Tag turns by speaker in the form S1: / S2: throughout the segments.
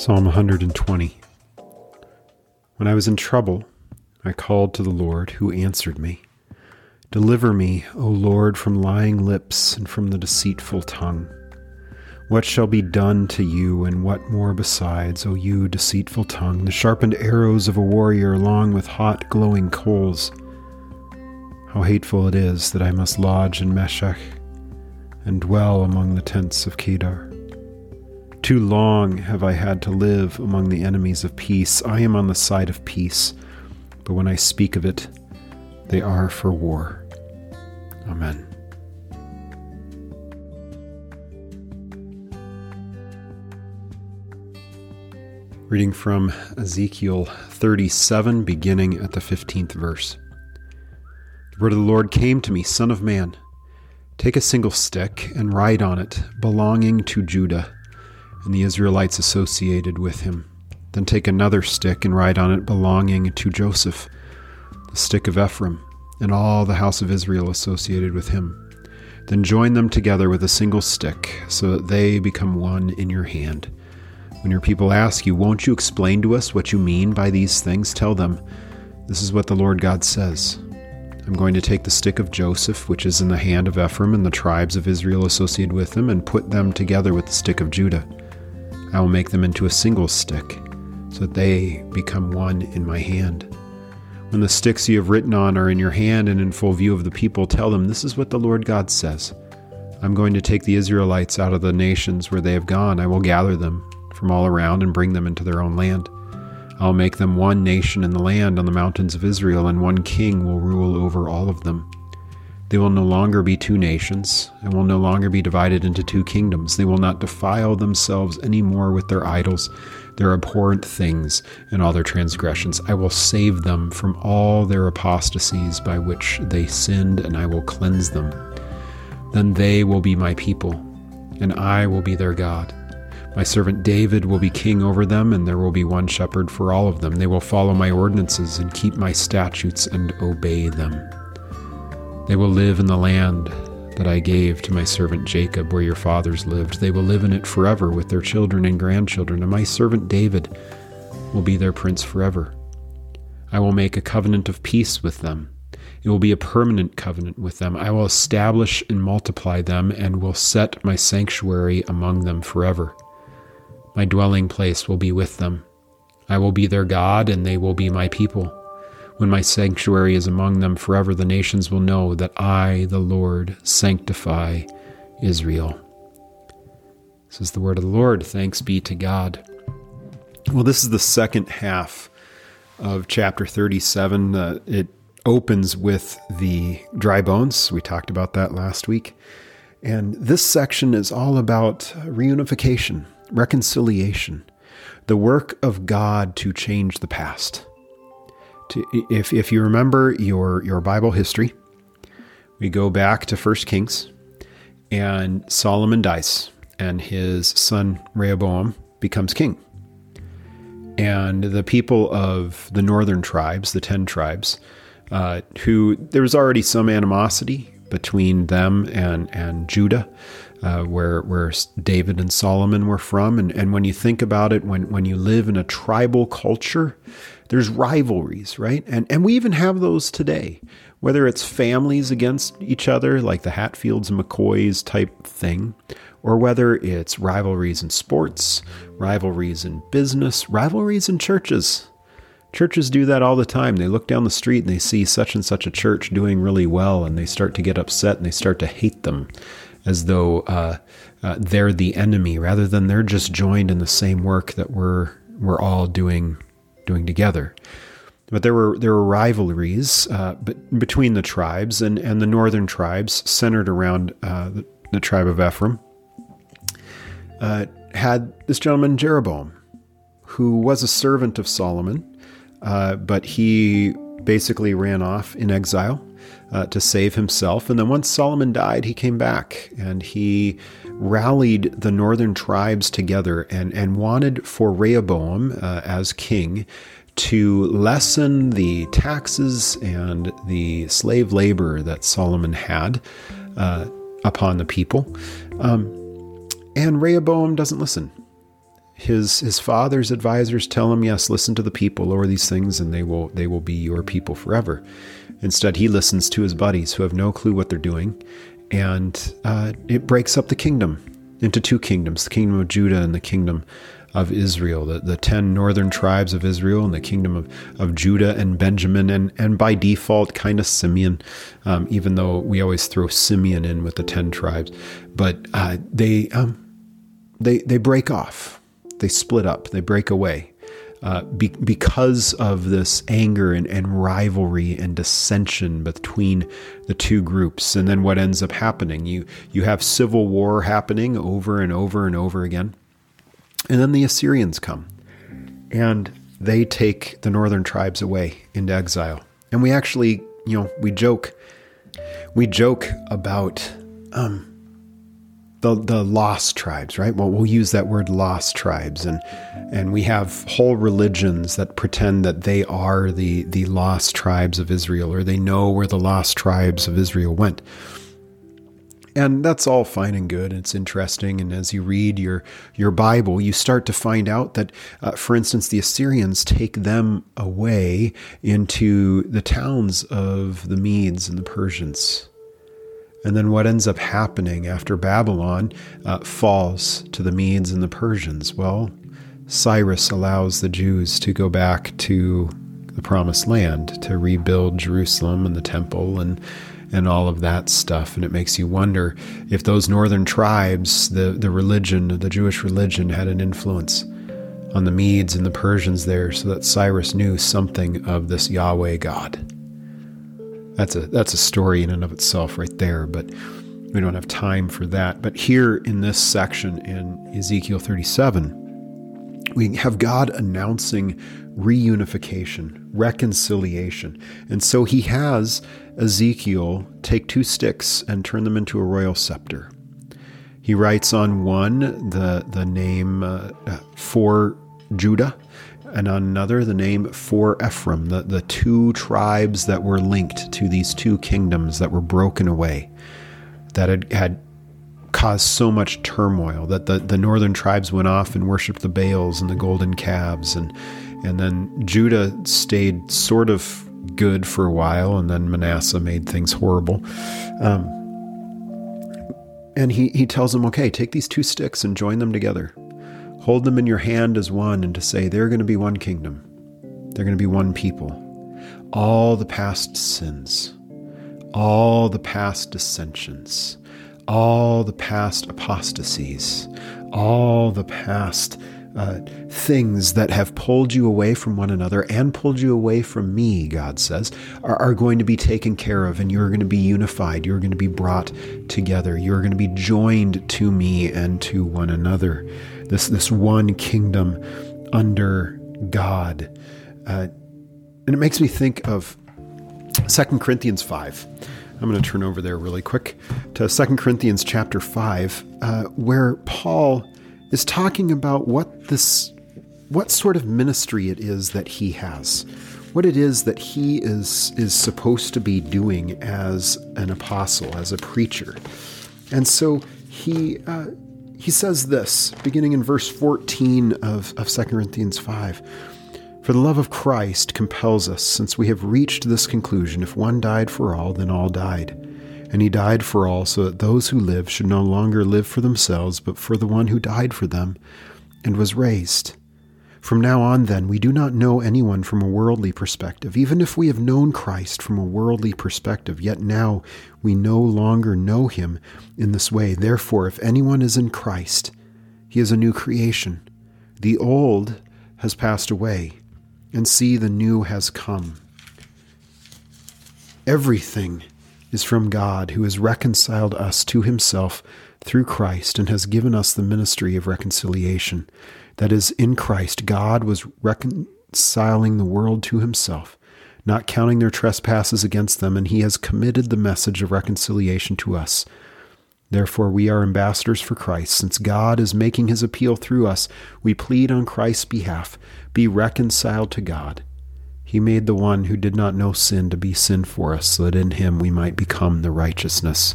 S1: Psalm 120 When I was in trouble, I called to the Lord, who answered me. Deliver me, O Lord, from lying lips and from the deceitful tongue. What shall be done to you, and what more besides, O you deceitful tongue, the sharpened arrows of a warrior along with hot glowing coals? How hateful it is that I must lodge in Meshech and dwell among the tents of Kedar. Too long have I had to live among the enemies of peace. I am on the side of peace, but when I speak of it, they are for war. Amen. Reading from Ezekiel 37, beginning at the 15th verse. The word of the Lord came to me, Son of man. Take a single stick and write on it, belonging to Judah and the Israelites associated with him. Then take another stick and write on it belonging to Joseph, the stick of Ephraim, and all the house of Israel associated with him. Then join them together with a single stick, so that they become one in your hand. When your people ask you, Won't you explain to us what you mean by these things? Tell them, This is what the Lord God says. I'm going to take the stick of Joseph, which is in the hand of Ephraim and the tribes of Israel associated with him, and put them together with the stick of Judah. I will make them into a single stick, so that they become one in my hand. When the sticks you have written on are in your hand and in full view of the people, tell them, This is what the Lord God says. I'm going to take the Israelites out of the nations where they have gone. I will gather them from all around and bring them into their own land. I'll make them one nation in the land on the mountains of Israel, and one king will rule over all of them. They will no longer be two nations, and will no longer be divided into two kingdoms. They will not defile themselves any more with their idols, their abhorrent things, and all their transgressions. I will save them from all their apostasies by which they sinned, and I will cleanse them. Then they will be my people, and I will be their God. My servant David will be king over them, and there will be one shepherd for all of them. They will follow my ordinances and keep my statutes and obey them. They will live in the land that I gave to my servant Jacob, where your fathers lived. They will live in it forever with their children and grandchildren, and my servant David will be their prince forever. I will make a covenant of peace with them. It will be a permanent covenant with them. I will establish and multiply them, and will set my sanctuary among them forever. My dwelling place will be with them. I will be their God, and they will be my people. When my sanctuary is among them forever, the nations will know that I, the Lord, sanctify Israel. This is the word of the Lord. Thanks be to God. Well, this is the second half of chapter 37. Uh, it opens with the dry bones. We talked about that last week. And this section is all about reunification, reconciliation, the work of God to change the past to, if, if you remember your, your Bible history, we go back to First Kings, and Solomon dies, and his son Rehoboam becomes king. And the people of the northern tribes, the 10 tribes, uh, who there was already some animosity between them and, and Judah, uh, where, where David and Solomon were from. And, and when you think about it, when, when you live in a tribal culture, there's rivalries, right? And and we even have those today. Whether it's families against each other, like the Hatfields and McCoys type thing, or whether it's rivalries in sports, rivalries in business, rivalries in churches. Churches do that all the time. They look down the street and they see such and such a church doing really well, and they start to get upset and they start to hate them as though uh, uh, they're the enemy rather than they're just joined in the same work that we're, we're all doing doing together. But there were there were rivalries uh, between the tribes, and, and the northern tribes, centered around uh, the, the, tribe of Ephraim, uh, had this gentleman Jeroboam, who was a servant of Solomon, uh, but he basically ran off in exile uh, to save himself. And then once Solomon died, he came back and he rallied the northern tribes together and, and wanted for Rehoboam uh, as king to lessen the taxes and the slave labor that Solomon had uh, upon the people. Um, and Rehoboam doesn't listen. His his father's advisors tell him, "Yes, listen to the people, lower these things, and they will they will be your people forever." Instead, he listens to his buddies who have no clue what they're doing, and uh, it breaks up the kingdom into two kingdoms: the kingdom of Judah and the kingdom of Israel, the, the 10 northern tribes of Israel and the kingdom of, of Judah and Benjamin, and, and by default, kind of Simeon, um, even though we always throw Simeon in with the 10 tribes. But uh, they, um, they, they break off, they split up, they break away. Uh, be, because of this anger and, and rivalry and dissension between the two groups. And then what ends up happening? You, you have civil war happening over and over and over again. And then the Assyrians come and they take the northern tribes away into exile. And we actually, you know, we joke, we joke about um, the the lost tribes, right? Well, we'll use that word lost tribes, and and we have whole religions that pretend that they are the the lost tribes of Israel, or they know where the lost tribes of Israel went. And that's all fine and good. It's interesting. And as you read your, your Bible, you start to find out that, uh, for instance, the Assyrians take them away into the towns of the Medes and the Persians. And then what ends up happening after Babylon uh, falls to the Medes and the Persians? Well, Cyrus allows the Jews to go back to the promised land to rebuild Jerusalem and the temple and and all of that stuff. And it makes you wonder if those northern tribes, the, the religion, the Jewish religion, had an influence on the Medes and the Persians there so that Cyrus knew something of this Yahweh God. That's a that's a story in and of itself right there, but we don't have time for that. But here in this section in Ezekiel 37, we have God announcing reunification, reconciliation. And so he has Ezekiel take two sticks and turn them into a royal scepter. He writes on one the, the name uh, for Judah, and another the name for Ephraim, the, the two tribes that were linked to these two kingdoms that were broken away, that had, had caused so much turmoil that the, the northern tribes went off and worshiped the Baals and the golden calves and and then Judah stayed sort of good for a while, and then Manasseh made things horrible. Um, and he, he tells them, okay, take these two sticks and join them together. Hold them in your hand as one, and to say, they're going to be one kingdom. They're going to be one people. All the past sins, all the past dissensions, all the past apostasies, all the past uh, things that have pulled you away from one another and pulled you away from me, God says, are, are going to be taken care of, and you're going to be unified. You're going to be brought together. You're going to be joined to me and to one another. This this one kingdom under God, uh, and it makes me think of Second Corinthians five. I'm going to turn over there really quick to Second Corinthians chapter 5, uh, where Paul is talking about what this what sort of ministry it is that he has what it is that he is is supposed to be doing as an apostle as a preacher and so he uh, he says this beginning in verse 14 of, of 2 corinthians 5 for the love of christ compels us since we have reached this conclusion if one died for all then all died and he died for all, so that those who live should no longer live for themselves, but for the one who died for them and was raised. From now on, then, we do not know anyone from a worldly perspective. Even if we have known Christ from a worldly perspective, yet now we no longer know him in this way. Therefore, if anyone is in Christ, he is a new creation. The old has passed away, and see, the new has come. Everything is from God, who has reconciled us to himself through Christ and has given us the ministry of reconciliation. That is, in Christ, God was reconciling the world to himself, not counting their trespasses against them, and he has committed the message of reconciliation to us. Therefore, we are ambassadors for Christ. Since God is making his appeal through us, we plead on Christ's behalf be reconciled to God. He made the one who did not know sin to be sin for us, so that in him we might become the righteousness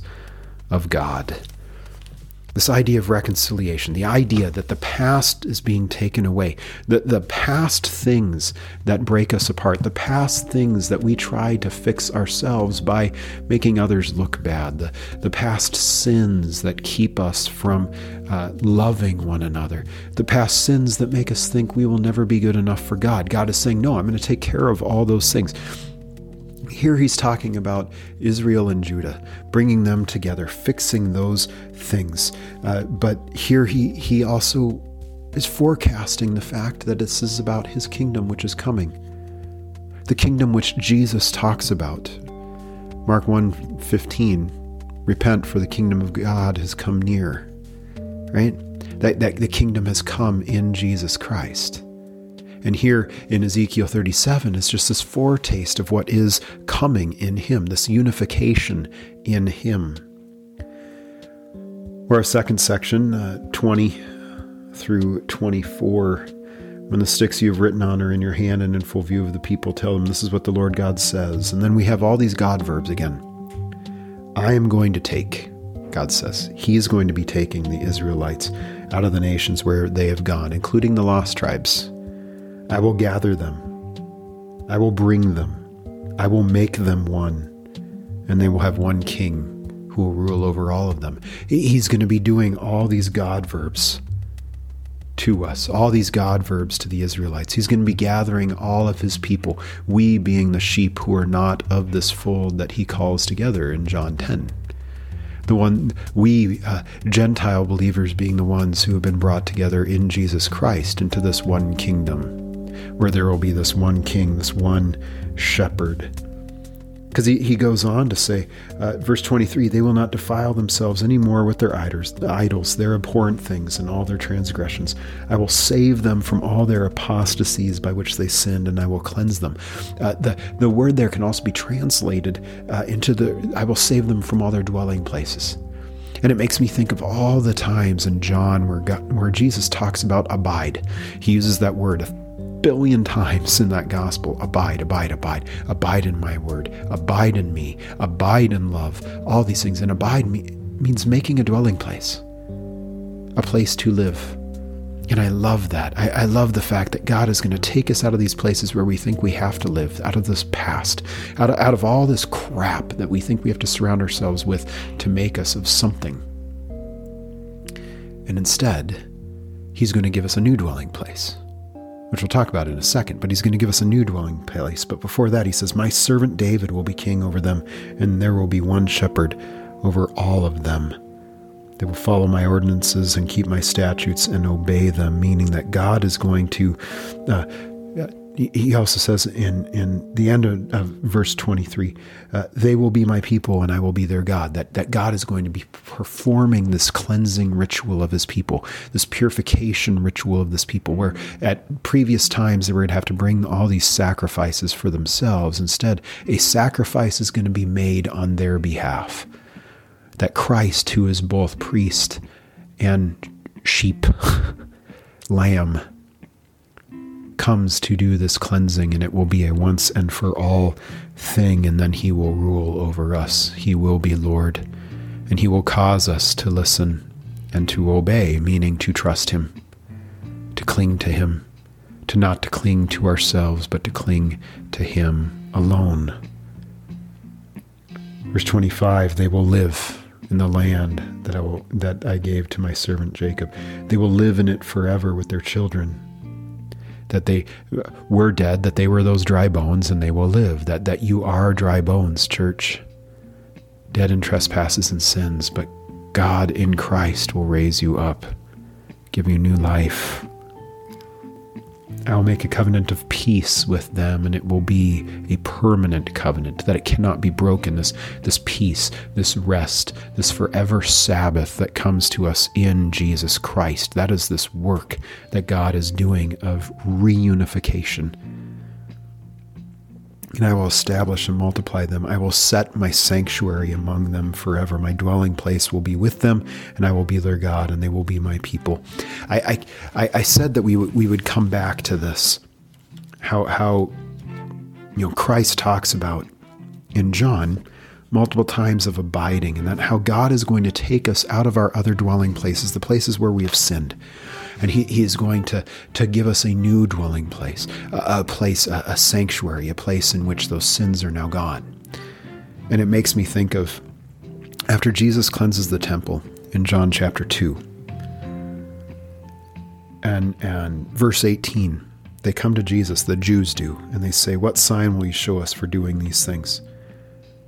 S1: of God. This idea of reconciliation, the idea that the past is being taken away, the, the past things that break us apart, the past things that we try to fix ourselves by making others look bad, the, the past sins that keep us from uh, loving one another, the past sins that make us think we will never be good enough for God. God is saying, No, I'm going to take care of all those things. Here he's talking about Israel and Judah, bringing them together, fixing those things. Uh, but here he, he also is forecasting the fact that this is about his kingdom which is coming. The kingdom which Jesus talks about. Mark 1:15, repent for the kingdom of God has come near. Right? That, that the kingdom has come in Jesus Christ. And here in Ezekiel 37, is just this foretaste of what is coming in Him, this unification in Him. Or a second section, uh, 20 through 24. When the sticks you have written on are in your hand and in full view of the people, tell them this is what the Lord God says. And then we have all these God verbs again. I am going to take, God says. He is going to be taking the Israelites out of the nations where they have gone, including the lost tribes. I will gather them. I will bring them. I will make them one. And they will have one king who will rule over all of them. He's going to be doing all these God verbs to us, all these God verbs to the Israelites. He's going to be gathering all of his people, we being the sheep who are not of this fold that he calls together in John 10. The one, we uh, Gentile believers being the ones who have been brought together in Jesus Christ into this one kingdom where there will be this one king, this one shepherd. Because he, he goes on to say, uh, verse 23, they will not defile themselves any more with their idols, idols, their abhorrent things, and all their transgressions. I will save them from all their apostasies by which they sinned, and I will cleanse them. Uh, the, the word there can also be translated uh, into the, I will save them from all their dwelling places. And it makes me think of all the times in John where, God, where Jesus talks about abide. He uses that word billion times in that gospel abide, abide, abide, abide in my word, abide in me, abide in love, all these things. And abide me, means making a dwelling place, a place to live. And I love that. I, I, love the fact that God is going to take us out of these places where we think we have to live, out of this past, out of, out of all this crap that we think we have to surround ourselves with to make us of something. And instead, He's going to give us a new dwelling place which we'll talk about in a second, but he's going to give us a new dwelling place. But before that, he says, My servant David will be king over them, and there will be one shepherd over all of them. They will follow my ordinances and keep my statutes and obey them, meaning that God is going to uh, he also says in, in the end of, of verse 23 uh, they will be my people and i will be their god. That, that god is going to be performing this cleansing ritual of his people this purification ritual of this people where at previous times they would have to bring all these sacrifices for themselves. Instead a sacrifice is going to be made on their behalf. That christ who is both priest and sheep lamb comes to do this cleansing, and it will be a once and for all thing, and then he will rule over us. He will be Lord, and he will cause us to listen and to obey, meaning to trust him, to cling to him, to not to cling to ourselves, but to cling to him alone. Verse 25 They will live in the land that I, will, that I gave to my servant Jacob. They will live in it forever with their children that they were dead, that they were those dry bones and they will live, that, that you are dry bones, church, dead in trespasses and sins, but God in Christ will raise you up, give you new life. I will make a covenant of peace with them, and it will be a permanent covenant that it cannot be broken. This, this peace, this rest, this forever Sabbath that comes to us in Jesus Christ. That is this work that God is doing of reunification and I will establish and multiply them. I will set my sanctuary among them forever. My dwelling place will be with them, and I will be their God, and they will be my people. I, I, I said that we, we would come back to this. How, how you know, Christ talks about in John multiple times of abiding, and that how God is going to take us out of our other dwelling places, the places where we have sinned and he, he is going to, to give us a new dwelling place, a, a place, a, a sanctuary, a place in which those sins are now gone. And it makes me think of after Jesus cleanses the temple in John chapter 2 and, and verse 18. They come to Jesus, the Jews do, and they say, What sign will you show us for doing these things?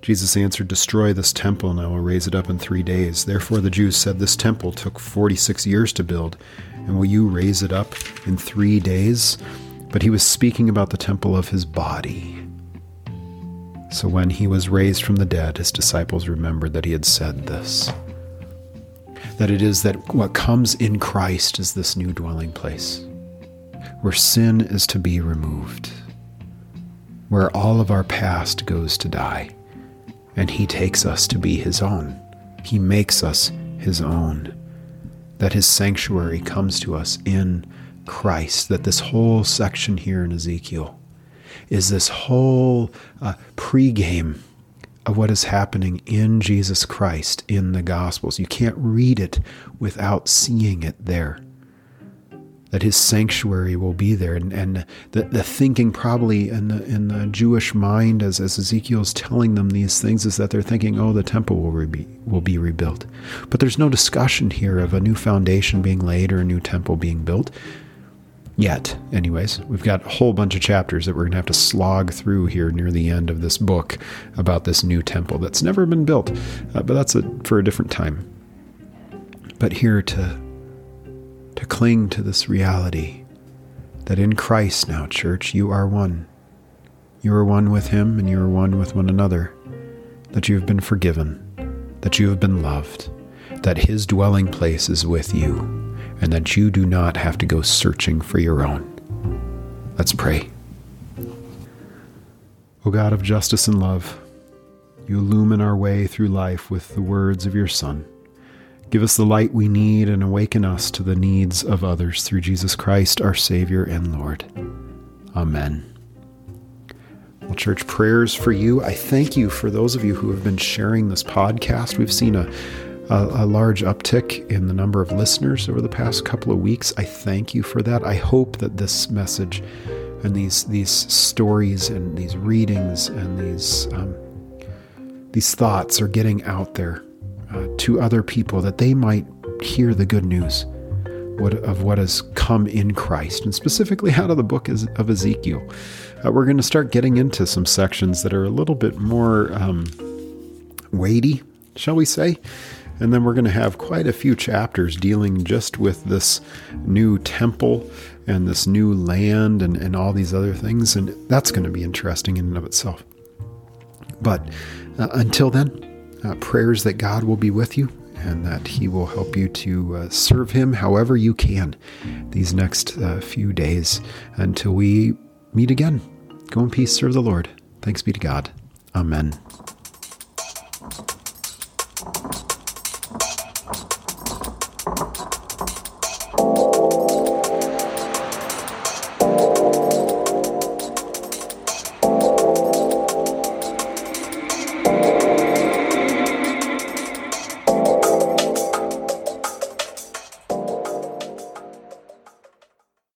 S1: Jesus answered, Destroy this temple, and I will raise it up in three days. Therefore the Jews said, This temple took 46 years to build, and will you raise it up in three days? But he was speaking about the temple of his body. So when he was raised from the dead, his disciples remembered that he had said this. That it is that what comes in Christ is this new dwelling place, where sin is to be removed, where all of our past goes to die, and he takes us to be his own. He makes us his own that his sanctuary comes to us in Christ, that this whole section here in Ezekiel is this whole uh, pregame of what is happening in Jesus Christ in the Gospels. You can't read it without seeing it there that his sanctuary will be there. And, and the, the thinking probably in the, in the Jewish mind as, as Ezekiel's telling them these things is that they're thinking, oh, the temple will, re- will be rebuilt. But there's no discussion here of a new foundation being laid or a new temple being built. Yet, anyways, we've got a whole bunch of chapters that we're going to have to slog through here near the end of this book about this new temple that's never been built. Uh, but that's a, for a different time. But here to to cling to this reality that in Christ now, church, you are one. You are one with Him and you are one with one another. That you have been forgiven, that you have been loved, that His dwelling place is with you, and that you do not have to go searching for your own. Let's pray. O God of justice and love, you illumine our way through life with the words of your Son. Give us the light we need and awaken us to the needs of others through Jesus Christ, our Savior and Lord. Amen. Well, church, prayers for you. I thank you for those of you who have been sharing this podcast. We've seen a, a, a, large uptick in the number of listeners over the past couple of weeks. I thank you for that. I hope that this message and these these stories and these readings and these um, these thoughts are getting out there uh, to other people that they might hear the good news what, of what has come in Christ, and specifically out of the book of Ezekiel. Uh, we're going to start getting into some sections that are a little bit more um, weighty, shall we say? And then we're going to have quite a few chapters dealing just with this new temple and this new land and, and all these other things. And that's going to be interesting in and of itself. But uh, until then, uh, prayers that God will be with you and that He will help you to uh, serve Him however you can these next uh, few days until we meet again. Go in peace, serve the Lord. Thanks be to God. Amen.